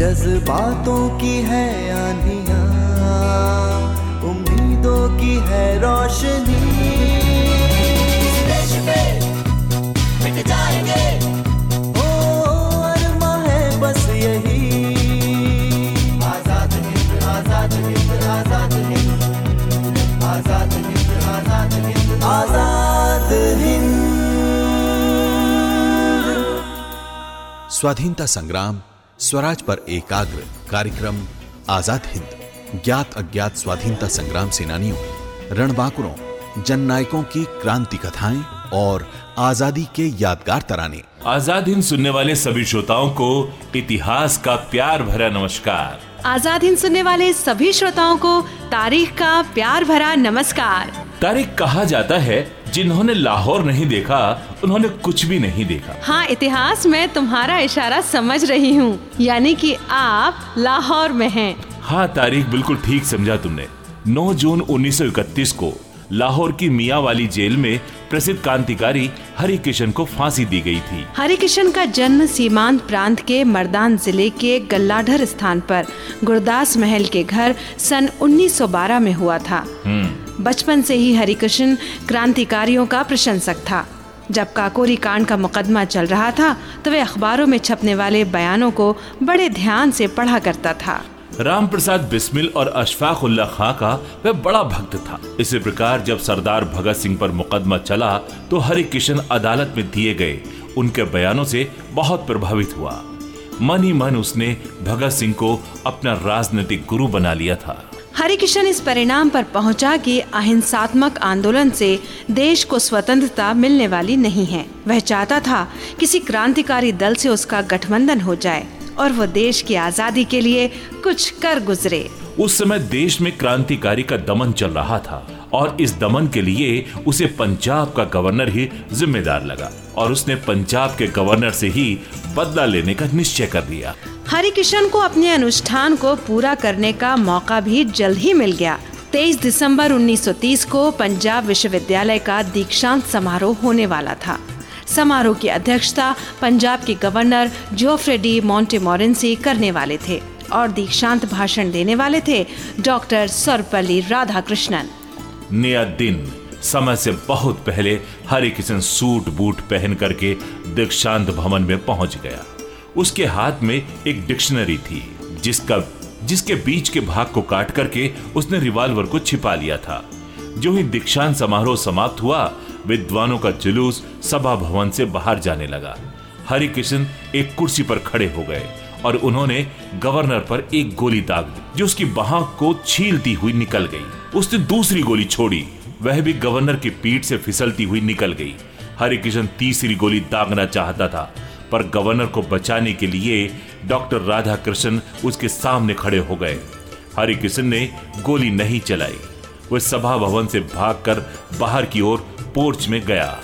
जज्बातों की है आंधिया उम्मीदों की है रोशनी। स्वाधीनता संग्राम स्वराज पर एकाग्र कार्यक्रम आज़ाद हिंद ज्ञात अज्ञात स्वाधीनता संग्राम सेनानियों रणबांकुरों जननायकों की क्रांति कथाएँ और आज़ादी के यादगार तराने। आज़ाद हिंद सुनने वाले सभी श्रोताओं को इतिहास का प्यार भरा नमस्कार। आज़ाद हिंद सुनने वाले सभी श्रोताओं को तारीख का प्यार भरा नमस्कार। तारीख कहा जाता है जिन्होंने लाहौर नहीं देखा उन्होंने कुछ भी नहीं देखा हाँ इतिहास में तुम्हारा इशारा समझ रही हूँ यानी कि आप लाहौर में हैं। हाँ तारीख बिल्कुल ठीक समझा तुमने 9 जून 1931 को लाहौर की मियाँ वाली जेल में प्रसिद्ध क्रांतिकारी हरि किशन को फांसी दी गई थी। हरि किशन का जन्म सीमांत प्रांत के मर्दान ज़िले के गल्लाढर स्थान पर गुरदास महल के घर सन 1912 में हुआ था। हम्म। बचपन से ही हरिकृष्ण क्रांतिकारियों का प्रशंसक था। जब काकोरी कांड का मुकदमा चल रहा था तो वे अखबारों में छपने वाले बयानों को बड़े ध्यान से पढ़ा करता था। राम प्रसाद बिस्मिल और अशफाक उल्ला खां का वह बड़ा भक्त था। इसी प्रकार जब सरदार भगत सिंह पर मुकदमा चला तो हरि किशन अदालत में दिए गए उनके बयानों से बहुत प्रभावित हुआ। मन ही मन उसने भगत सिंह को अपना राजनीतिक गुरु बना लिया था। हरिकिशन इस परिणाम पर पहुँचा कि अहिंसात्मक आंदोलन से देश को स्वतंत्रता मिलने वाली नहीं है। वह चाहता था किसी क्रांतिकारी दल से उसका गठबंधन हो जाए। और वो देश की आज़ादी के लिए कुछ कर गुजरे। उस समय देश में क्रांतिकारी का दमन चल रहा था और इस दमन के लिए उसे पंजाब का गवर्नर ही जिम्मेदार लगा और उसने पंजाब के गवर्नर से ही बदला लेने का निश्चय कर लिया। हरि किशन को अपने अनुष्ठान को पूरा करने का मौका भी जल्द ही मिल गया। 23 दिसंबर 1930 को पंजाब विश्वविद्यालय का दीक्षांत समारोह होने वाला था। समारोह की अध्यक्षता पंजाब के गवर्नर जोफ्रे डी मोरेंसी करने वाले थे और दीक्षांत भाषण देने वाले थे डॉक्टर सर्वपल्ली राधाकृष्णन। नया दिन, समय से बहुत पहले हरि किशन सूट बूट पहन करके दीक्षांत भवन में पहुँच गया। उसके हाथ में एक डिक्शनरी थी, जिसका, जिसके बीच के भाग को काट करके उसने रिवाल्वर को छिपा लिया था। जो ही दीक्षांत समारोह समाप्त हुआ विद्वानों का जुलूस सभा भवन से बाहर जाने लगा। हरि किशन एक कुर्सी पर खड़े हो गए और उन्होंने गवर्नर पर एक गोली दाग दी, जो उसकी बाह को छीलती हुई निकल गई। उसने दूसरी गोली छोड़ी, वह भी गवर्नर की पीठ से फिसलती हुई निकल गई। हरि किशन तीसरी गोली दागना चाहता था, पर गवर्नर को बचाने के लिए डॉक्टर राधा कृष्ण उसके सामने खड़े हो गए। हरि किशन ने गोली नहीं चलाई। वह सभा भवन से भागकर बाहर की ओर पोर्च में गया।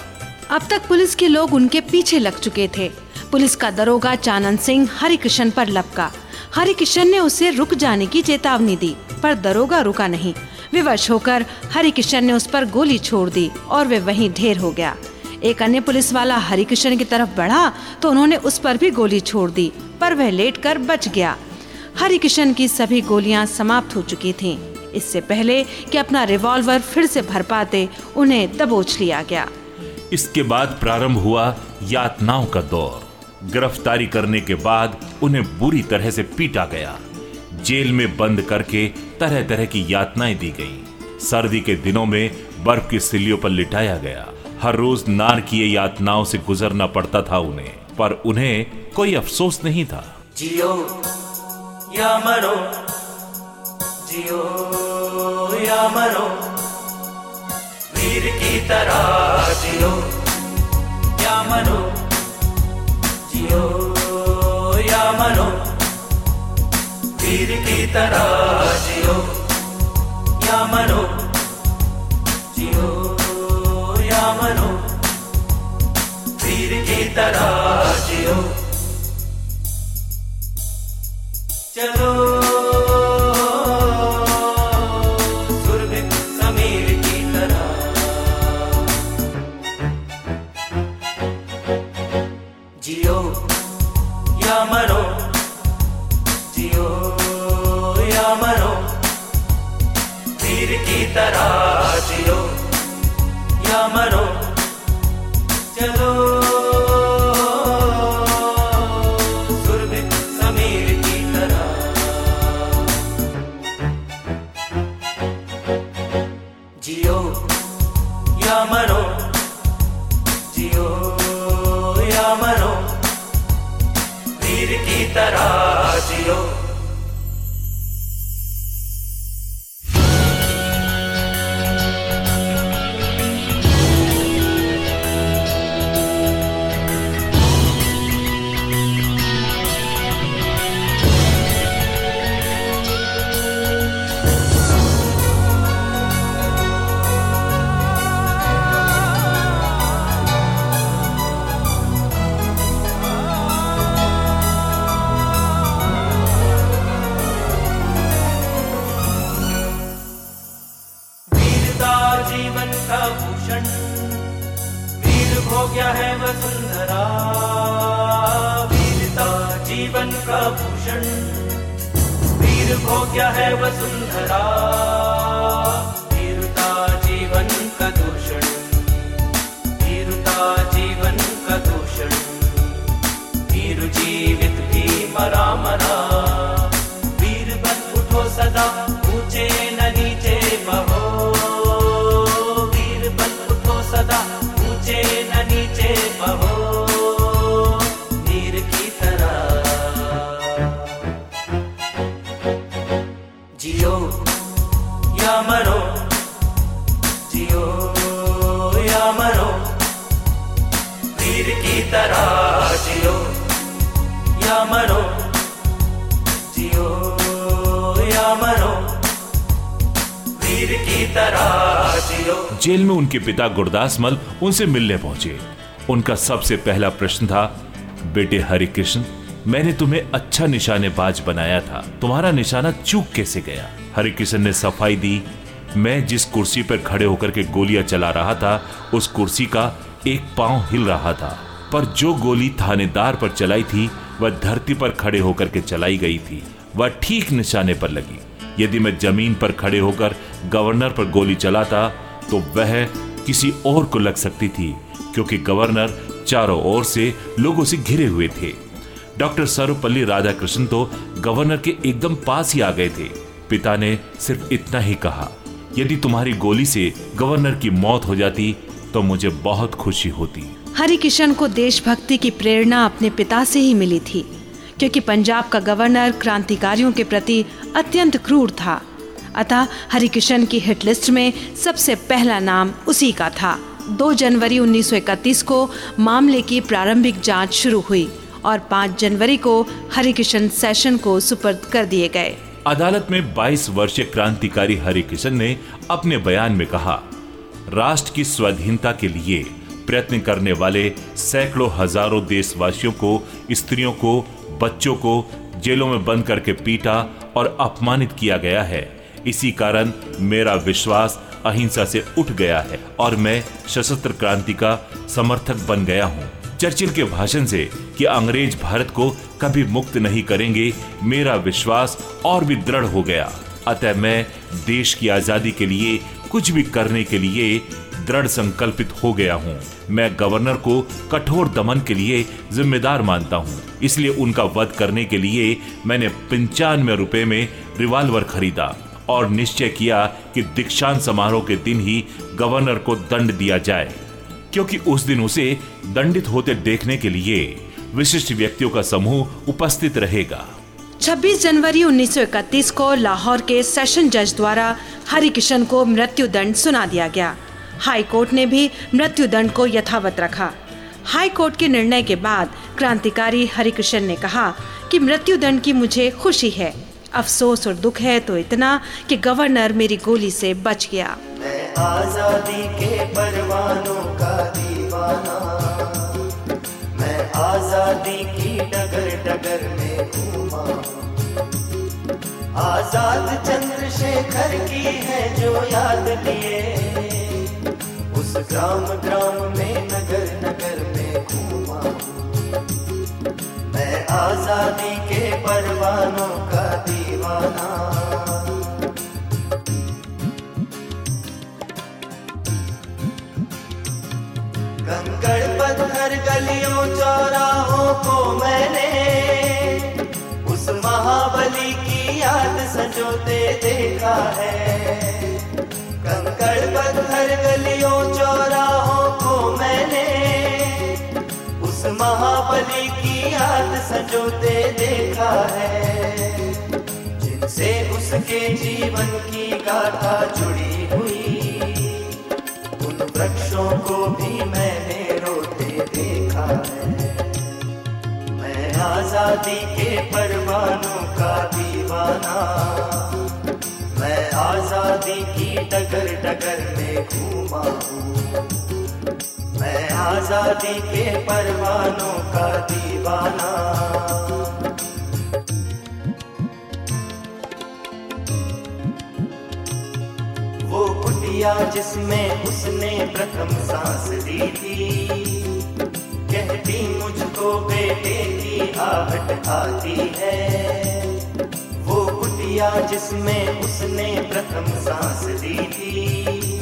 अब तक पुलिस के लोग उनके पीछे लग चुके थे। पुलिस का दरोगा चानन सिंह हरिकिशन पर लपका। हरिकिशन ने उसे रुक जाने की चेतावनी दी, पर दरोगा रुका नहीं। विवश होकर हरिकिशन ने उस पर गोली छोड़ दी और वे वहीं ढेर हो गया। एक अन्य पुलिस वाला हरिकिशन की तरफ़ बढ़ा तो उन्होंने उस पर भी गोली छोड़ दी, पर वह लेट कर बच गया। हरिकिशन की सभी गोलियाँ समाप्त हो चुकी थीं। इससे पहले कि अपना रिवॉल्वर फिर से भर पाते उन्हें दबोच लिया गया। इसके बाद प्रारंभ हुआ यातनाओं का दौर। गिरफ्तारी करने के बाद उन्हें बुरी तरह से पीटा गया। जेल में बंद करके तरह तरह की यातनाएँ दी गई। सर्दी के दिनों में बर्फ़ की सिल्लियों पर लिटाया गया। हर रोज नार किए यातनाओं से गुजरना पड़ता था उन्हें पर उन्हें कोई अफसोस नहीं था। जियो या मरो जियो। या मरो। वीर की तरह जियो। या मरो जियो। या मरो वीर की तरह जियो। या मरो जियो। या मरो वीर की तरह जियो। चलो। उनके पिता गुरदास मल उनसे मिलने पहुँचे। उनका सबसे पहला प्रश्न था, बेटे हरिकृष्ण, मैंने तुम्हें अच्छा निशानेबाज बनाया था। तुम्हारा निशाना चूक कैसे गया? हरिकृष्ण ने सफ़ाई दी। मैं जिस कुर्सी पर खड़े होकर के गोलियाँ चला रहा था, उस कुर्सी का एक पाँव हिल रहा था। पर जो गोली थानेदार पर चलाई थी, वह धरती पर खड़े होकर के चलाई गई थी। वह ठीक निशाने पर लगी। यदि मैं ज़मीन पर खड़े होकर गवर्नर पर गोली चलाता तो वह किसी और को लग सकती थी, क्योंकि गवर्नर चारों ओर से लोगों से घिरे हुए थे। डॉक्टर सर्वपल्ली राधाकृष्ण तो गवर्नर के एकदम पास ही आ गए थे। पिता ने सिर्फ़ इतना ही कहा, यदि तुम्हारी गोली से गवर्नर की मौत हो जाती तो मुझे बहुत खुशी होती। हरिकिशन को देशभक्ति की प्रेरणा अपने पिता से ही मिली थी, क्योंकि पंजाब का गवर्नर क्रांतिकारियों के प्रति अत्यंत क्रूर था। अतः हरिकिशन की हिट लिस्ट में सबसे पहला नाम उसी का था। 2 जनवरी 1931 को मामले की प्रारंभिक जाँच शुरू हुई और 5 जनवरी को हरिकिशन सेशन को सुपर्द कर दिए गए। अदालत में 22 वर्षीय क्रांतिकारी हरिकिशन ने अपने बयान में कहा, राष्ट्र की स्वाधीनता के लिए प्रयत्न करने वाले सैकड़ों हज़ारों देशवासियों को, स्त्रियों को, बच्चों को जेलों में बंद करके पीटा और अपमानित किया गया है। इसी कारण मेरा विश्वास अहिंसा से उठ गया है और मैं सशस्त्र क्रांति का समर्थक बन गया हूँ। चर्चिल के भाषण से कि अंग्रेज़ भारत को कभी मुक्त नहीं करेंगे, मेरा विश्वास और भी दृढ़ हो गया। अतः मैं देश की आज़ादी के लिए, कुछ भी करने के लिए दृढ़ संकल्पित हो गया हूँ। मैं गवर्नर को कठोर दमन के लिए जिम्मेदार मानता हूँ। इसलिए उनका वध करने के लिए मैंने पंचानवे रुपए में रिवाल्वर खरीदा। और निश्चय किया कि दीक्षांत समारोह के दिन ही गवर्नर को दंड दिया जाए, क्योंकि उस दिन उसे दंडित होते देखने के लिए विशिष्ट व्यक्तियों का समूह उपस्थित रहेगा। 26 जनवरी 1931 को लाहौर के सेशन जज द्वारा हरिकिशन को मृत्यु दंड सुना दिया गया। हाई कोर्ट ने भी मृत्यु दंड को यथावत रखा। हाई कोर्ट के निर्णय के बाद क्रांतिकारी हरिकृष्ण ने कहा कि मृत्यु दंड की मुझे खुशी है। अफसोस और दुख है तो इतना कि गवर्नर मेरी गोली से बच गया। मैं आज़ादी के परवानों का दीवाना। मैं आज़ादी की डगर डगर में घूमा। आज़ाद चंद्रशेखर की है जो याद लिए। उस ग्राम ग्राम में आज़ादी के परवानों का दीवाना। कंकड़ पत्थर, गलियों, चौराहों को मैंने उस महाबली की याद सजोते देखा है। कंकड़ पत्थर, गलियों चौरा महाबली की याद सजोते देखा है। जिनसे उसके जीवन की गाथा जुड़ी हुई, उन वृक्षों को भी मैंने रोते देखा है। मैं आज़ादी के परवानों का दीवाना, मैं आज़ादी की डगर डगर में घूमा हूँ। आज़ादी के परवानों का दीवाना। वो कुटिया जिसमें उसने प्रथम सांस दी थी, कहती, मुझको बेटे की आहट आती है। वो कुटिया जिसमें उसने प्रथम सांस दी थी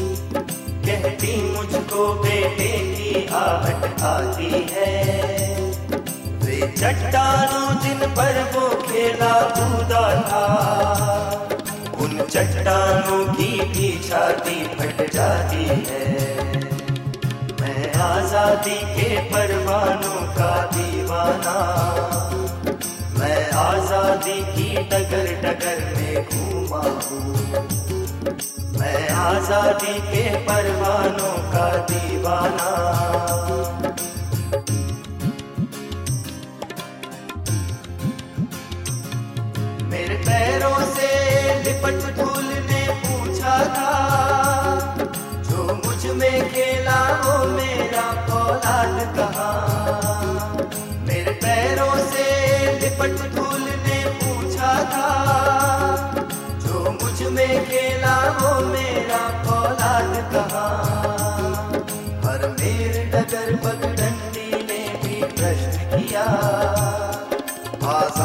कहती मुझको बेटे की आहट आती है। वे चट्टानों जिन पर वो खेला कूदा था, उन चट्टानों की भी छाती फट जाती है। मैं आज़ादी के परवानों का दीवाना, मैं आज़ादी की डगर डगर में घूमा हूँ। मैं आज़ादी के परवानों का दीवाना।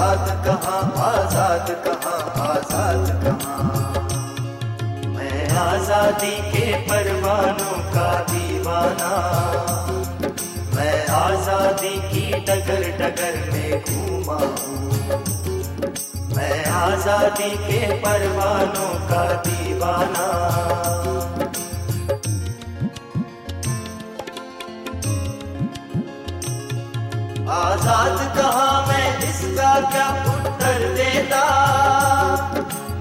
आज़ाद कहाँ आज़ाद कहाँ आज़ाद कहाँ? मैं आज़ादी के परवानों का दीवाना। मैं आज़ादी की डगर डगर में घूमा हूँ। मैं आज़ादी के परवानों का दीवाना। आज़ाद कहा मैं इसका क्या उत्तर देता?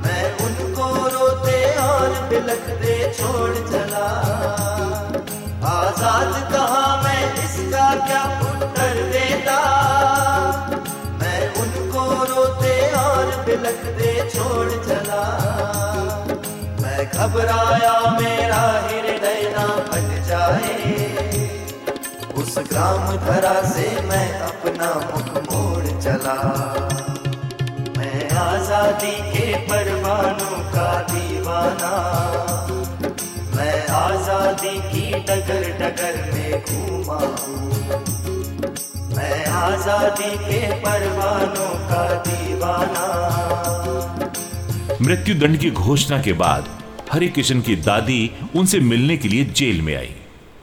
मैं उनको रोते और बिलखते छोड़ चला। आज़ाद कहा मैं इसका क्या उत्तर देता? मैं उनको रोते और बिलखते छोड़ चला। मैं घबराया, मेरा हृदय ना फट जाए। उस ग्राम धरा से मैं अपना मुख मोड़ चला। मैं आज़ादी के परवानों का दीवाना। मैं आज़ादी की डगर डगर में घूमा मैं आज़ादी के परवानों का दीवाना। मृत्यु दंड की घोषणा के बाद हरि की दादी उनसे मिलने के लिए जेल में आई।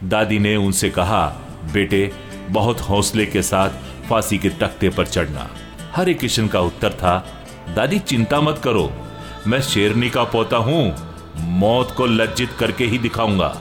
दादी ने उनसे कहा बेटे, बहुत हौसले के साथ फांसी के तख्ते पर चढ़ना। हरे किशन का उत्तर था, दादी, चिंता मत करो, मैं शेरनी का पोता हूँ, मौत को लज्जित करके ही दिखाऊँगा।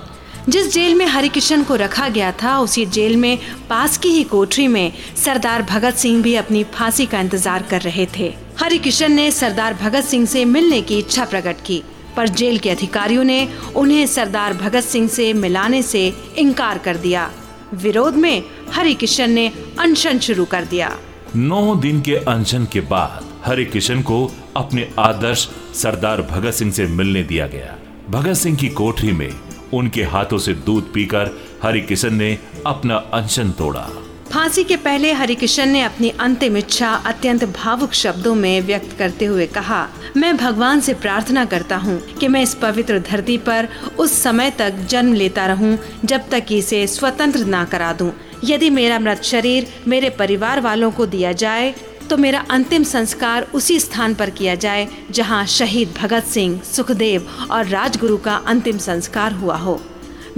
जिस जेल में हरिकिशन को रखा गया था, उसी जेल में, पास की ही कोठरी में, सरदार भगत सिंह भी अपनी फांसी का इंतज़ार कर रहे थे। हरिकिशन ने सरदार भगत सिंह से मिलने की इच्छा प्रकट की, पर जेल के अधिकारियों ने उन्हें सरदार भगत सिंह से मिलाने से इनकार कर दिया। विरोध में हरिकिशन ने अनशन शुरू कर दिया। नौ दिन के अनशन के बाद हरि किशन को अपने आदर्श सरदार भगत सिंह से मिलने दिया गया। भगत सिंह की कोठरी में उनके हाथों से दूध पीकर हरि किशन ने अपना अनशन तोड़ा। फांसी के पहले हरिकिशन ने अपनी अंतिम इच्छा अत्यंत भावुक शब्दों में व्यक्त करते हुए कहा, मैं भगवान से प्रार्थना करता हूँ कि मैं इस पवित्र धरती पर उस समय तक जन्म लेता रहूँ, जब तक इसे स्वतंत्र ना करा दूँ। यदि मेरा मृत शरीर मेरे परिवार वालों को दिया जाए तो मेरा अंतिम संस्कार उसी स्थान पर किया जाए, जहाँ शहीद भगत सिंह, सुखदेव और राजगुरु का अंतिम संस्कार हुआ हो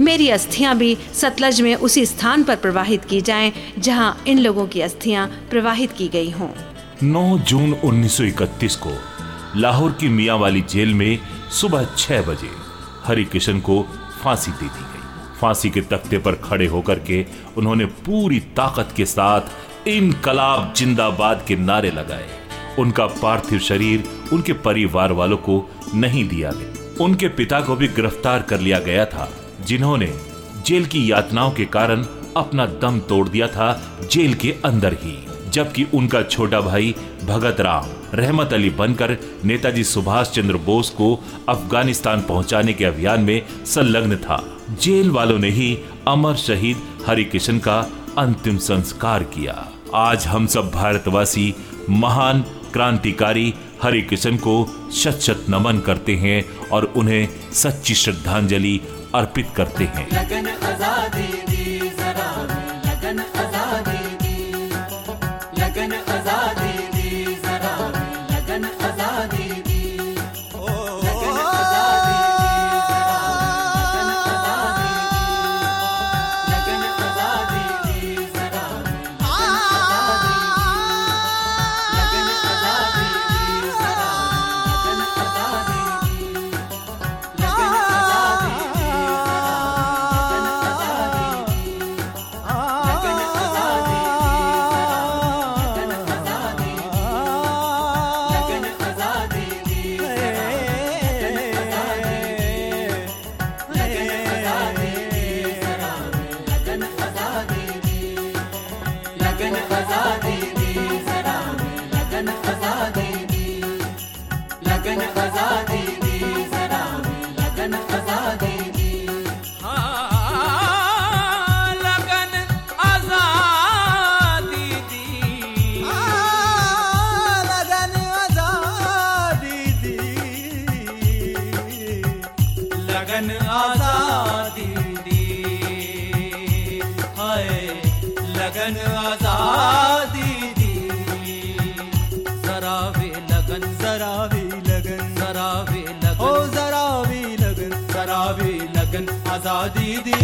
मेरी अस्थियाँ भी सतलज में उसी स्थान पर प्रवाहित की जाएँ, जहाँ इन लोगों की अस्थियाँ प्रवाहित की गई हों। 9 जून 1931 को लाहौर की मियाँ वाली जेल में सुबह छह बजे हरि किशन को फांसी दे दी गई। फांसी के तख्ते पर खड़े होकर के उन्होंने पूरी ताकत के साथ इनकलाब जिंदाबाद के नारे लगाए। उनका पार्थिव शरीर उनके परिवार वालों को नहीं दिया गया। उनके पिता को भी गिरफ़्तार कर लिया गया था। जिन्होंने जेल की यातनाओं के कारण अपना दम तोड़ दिया था जेल के अंदर ही, जबकि उनका छोटा भाई भगत राम, रहमत अली बनकर नेताजी सुभाष चंद्र बोस को अफ़गानिस्तान पहुँचाने के अभियान में संलग्न था। जेल वालों ने ही अमर शहीद हरि किशन का अंतिम संस्कार किया। आज हम सब भारतवासी महान क्रांतिकारी हरि किशन को शत शत नमन करते हैं और उन्हें सच्ची श्रद्धांजलि अर्पित करते हैं। लगन आज़ादी आजादी दी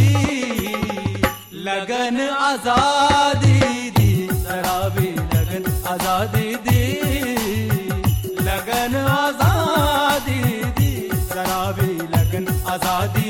लगन आजादी दी जरा वे लगन आजादी दी लगन आजादी दी जरा वे लगन आजादी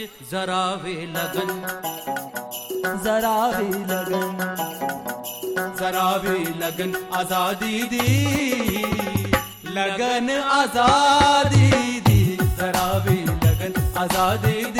जरा वे लगन जरा वे लगन जरा वे लगन आजादी दी लगन आजादी दी जरा वे लगन आजादी दी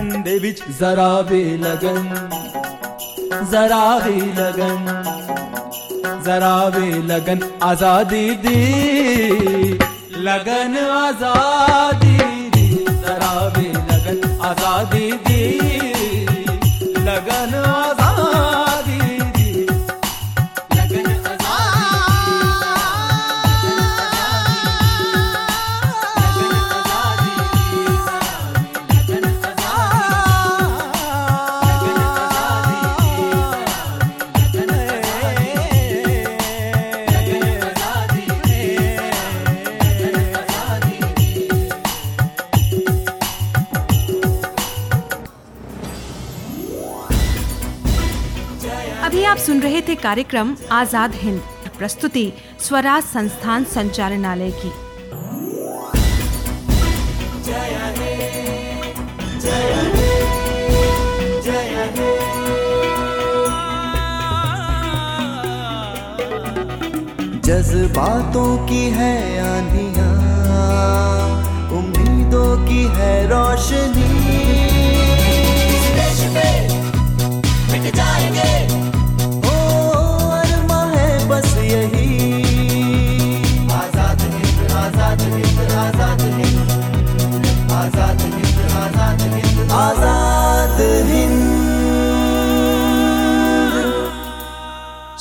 में भी जरा भी लगन, जरा भी लगन, जरा भी लगन। आज़ादी दी, लगन आज़ादी जरा भी लगन। आज़ादी दी, लगन आज़ादी थे कार्यक्रम आज़ाद हिंद प्रस्तुति स्वराज संस्थान संचालनालय की। जज्बातों की है आंधियाँ उम्मीदों की है रोशनी। ओ